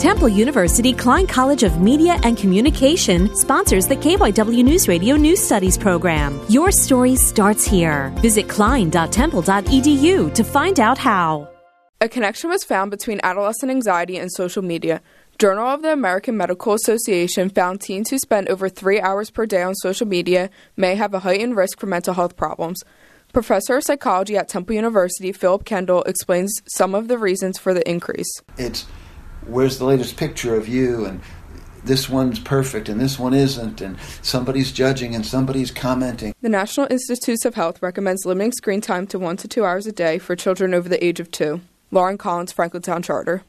Temple University Klein College of Media and Communication sponsors the KYW News Radio News Studies program. Your story starts here. Visit klein.temple.edu to find out how. A connection was found between adolescent anxiety and social media. Journal of the American Medical Association found teens who spend over three hours per day on social media may have a heightened risk for mental health problems. Professor of psychology at Temple University, Philip Kendall, explains some of the reasons for the increase. It's where's the latest picture of you and this one's perfect and this one isn't, and somebody's judging and somebody's commenting. The National Institutes of Health recommends limiting screen time to one to two hours a day for children over the age of two. Lauren Collins, Franklin Towne Charter.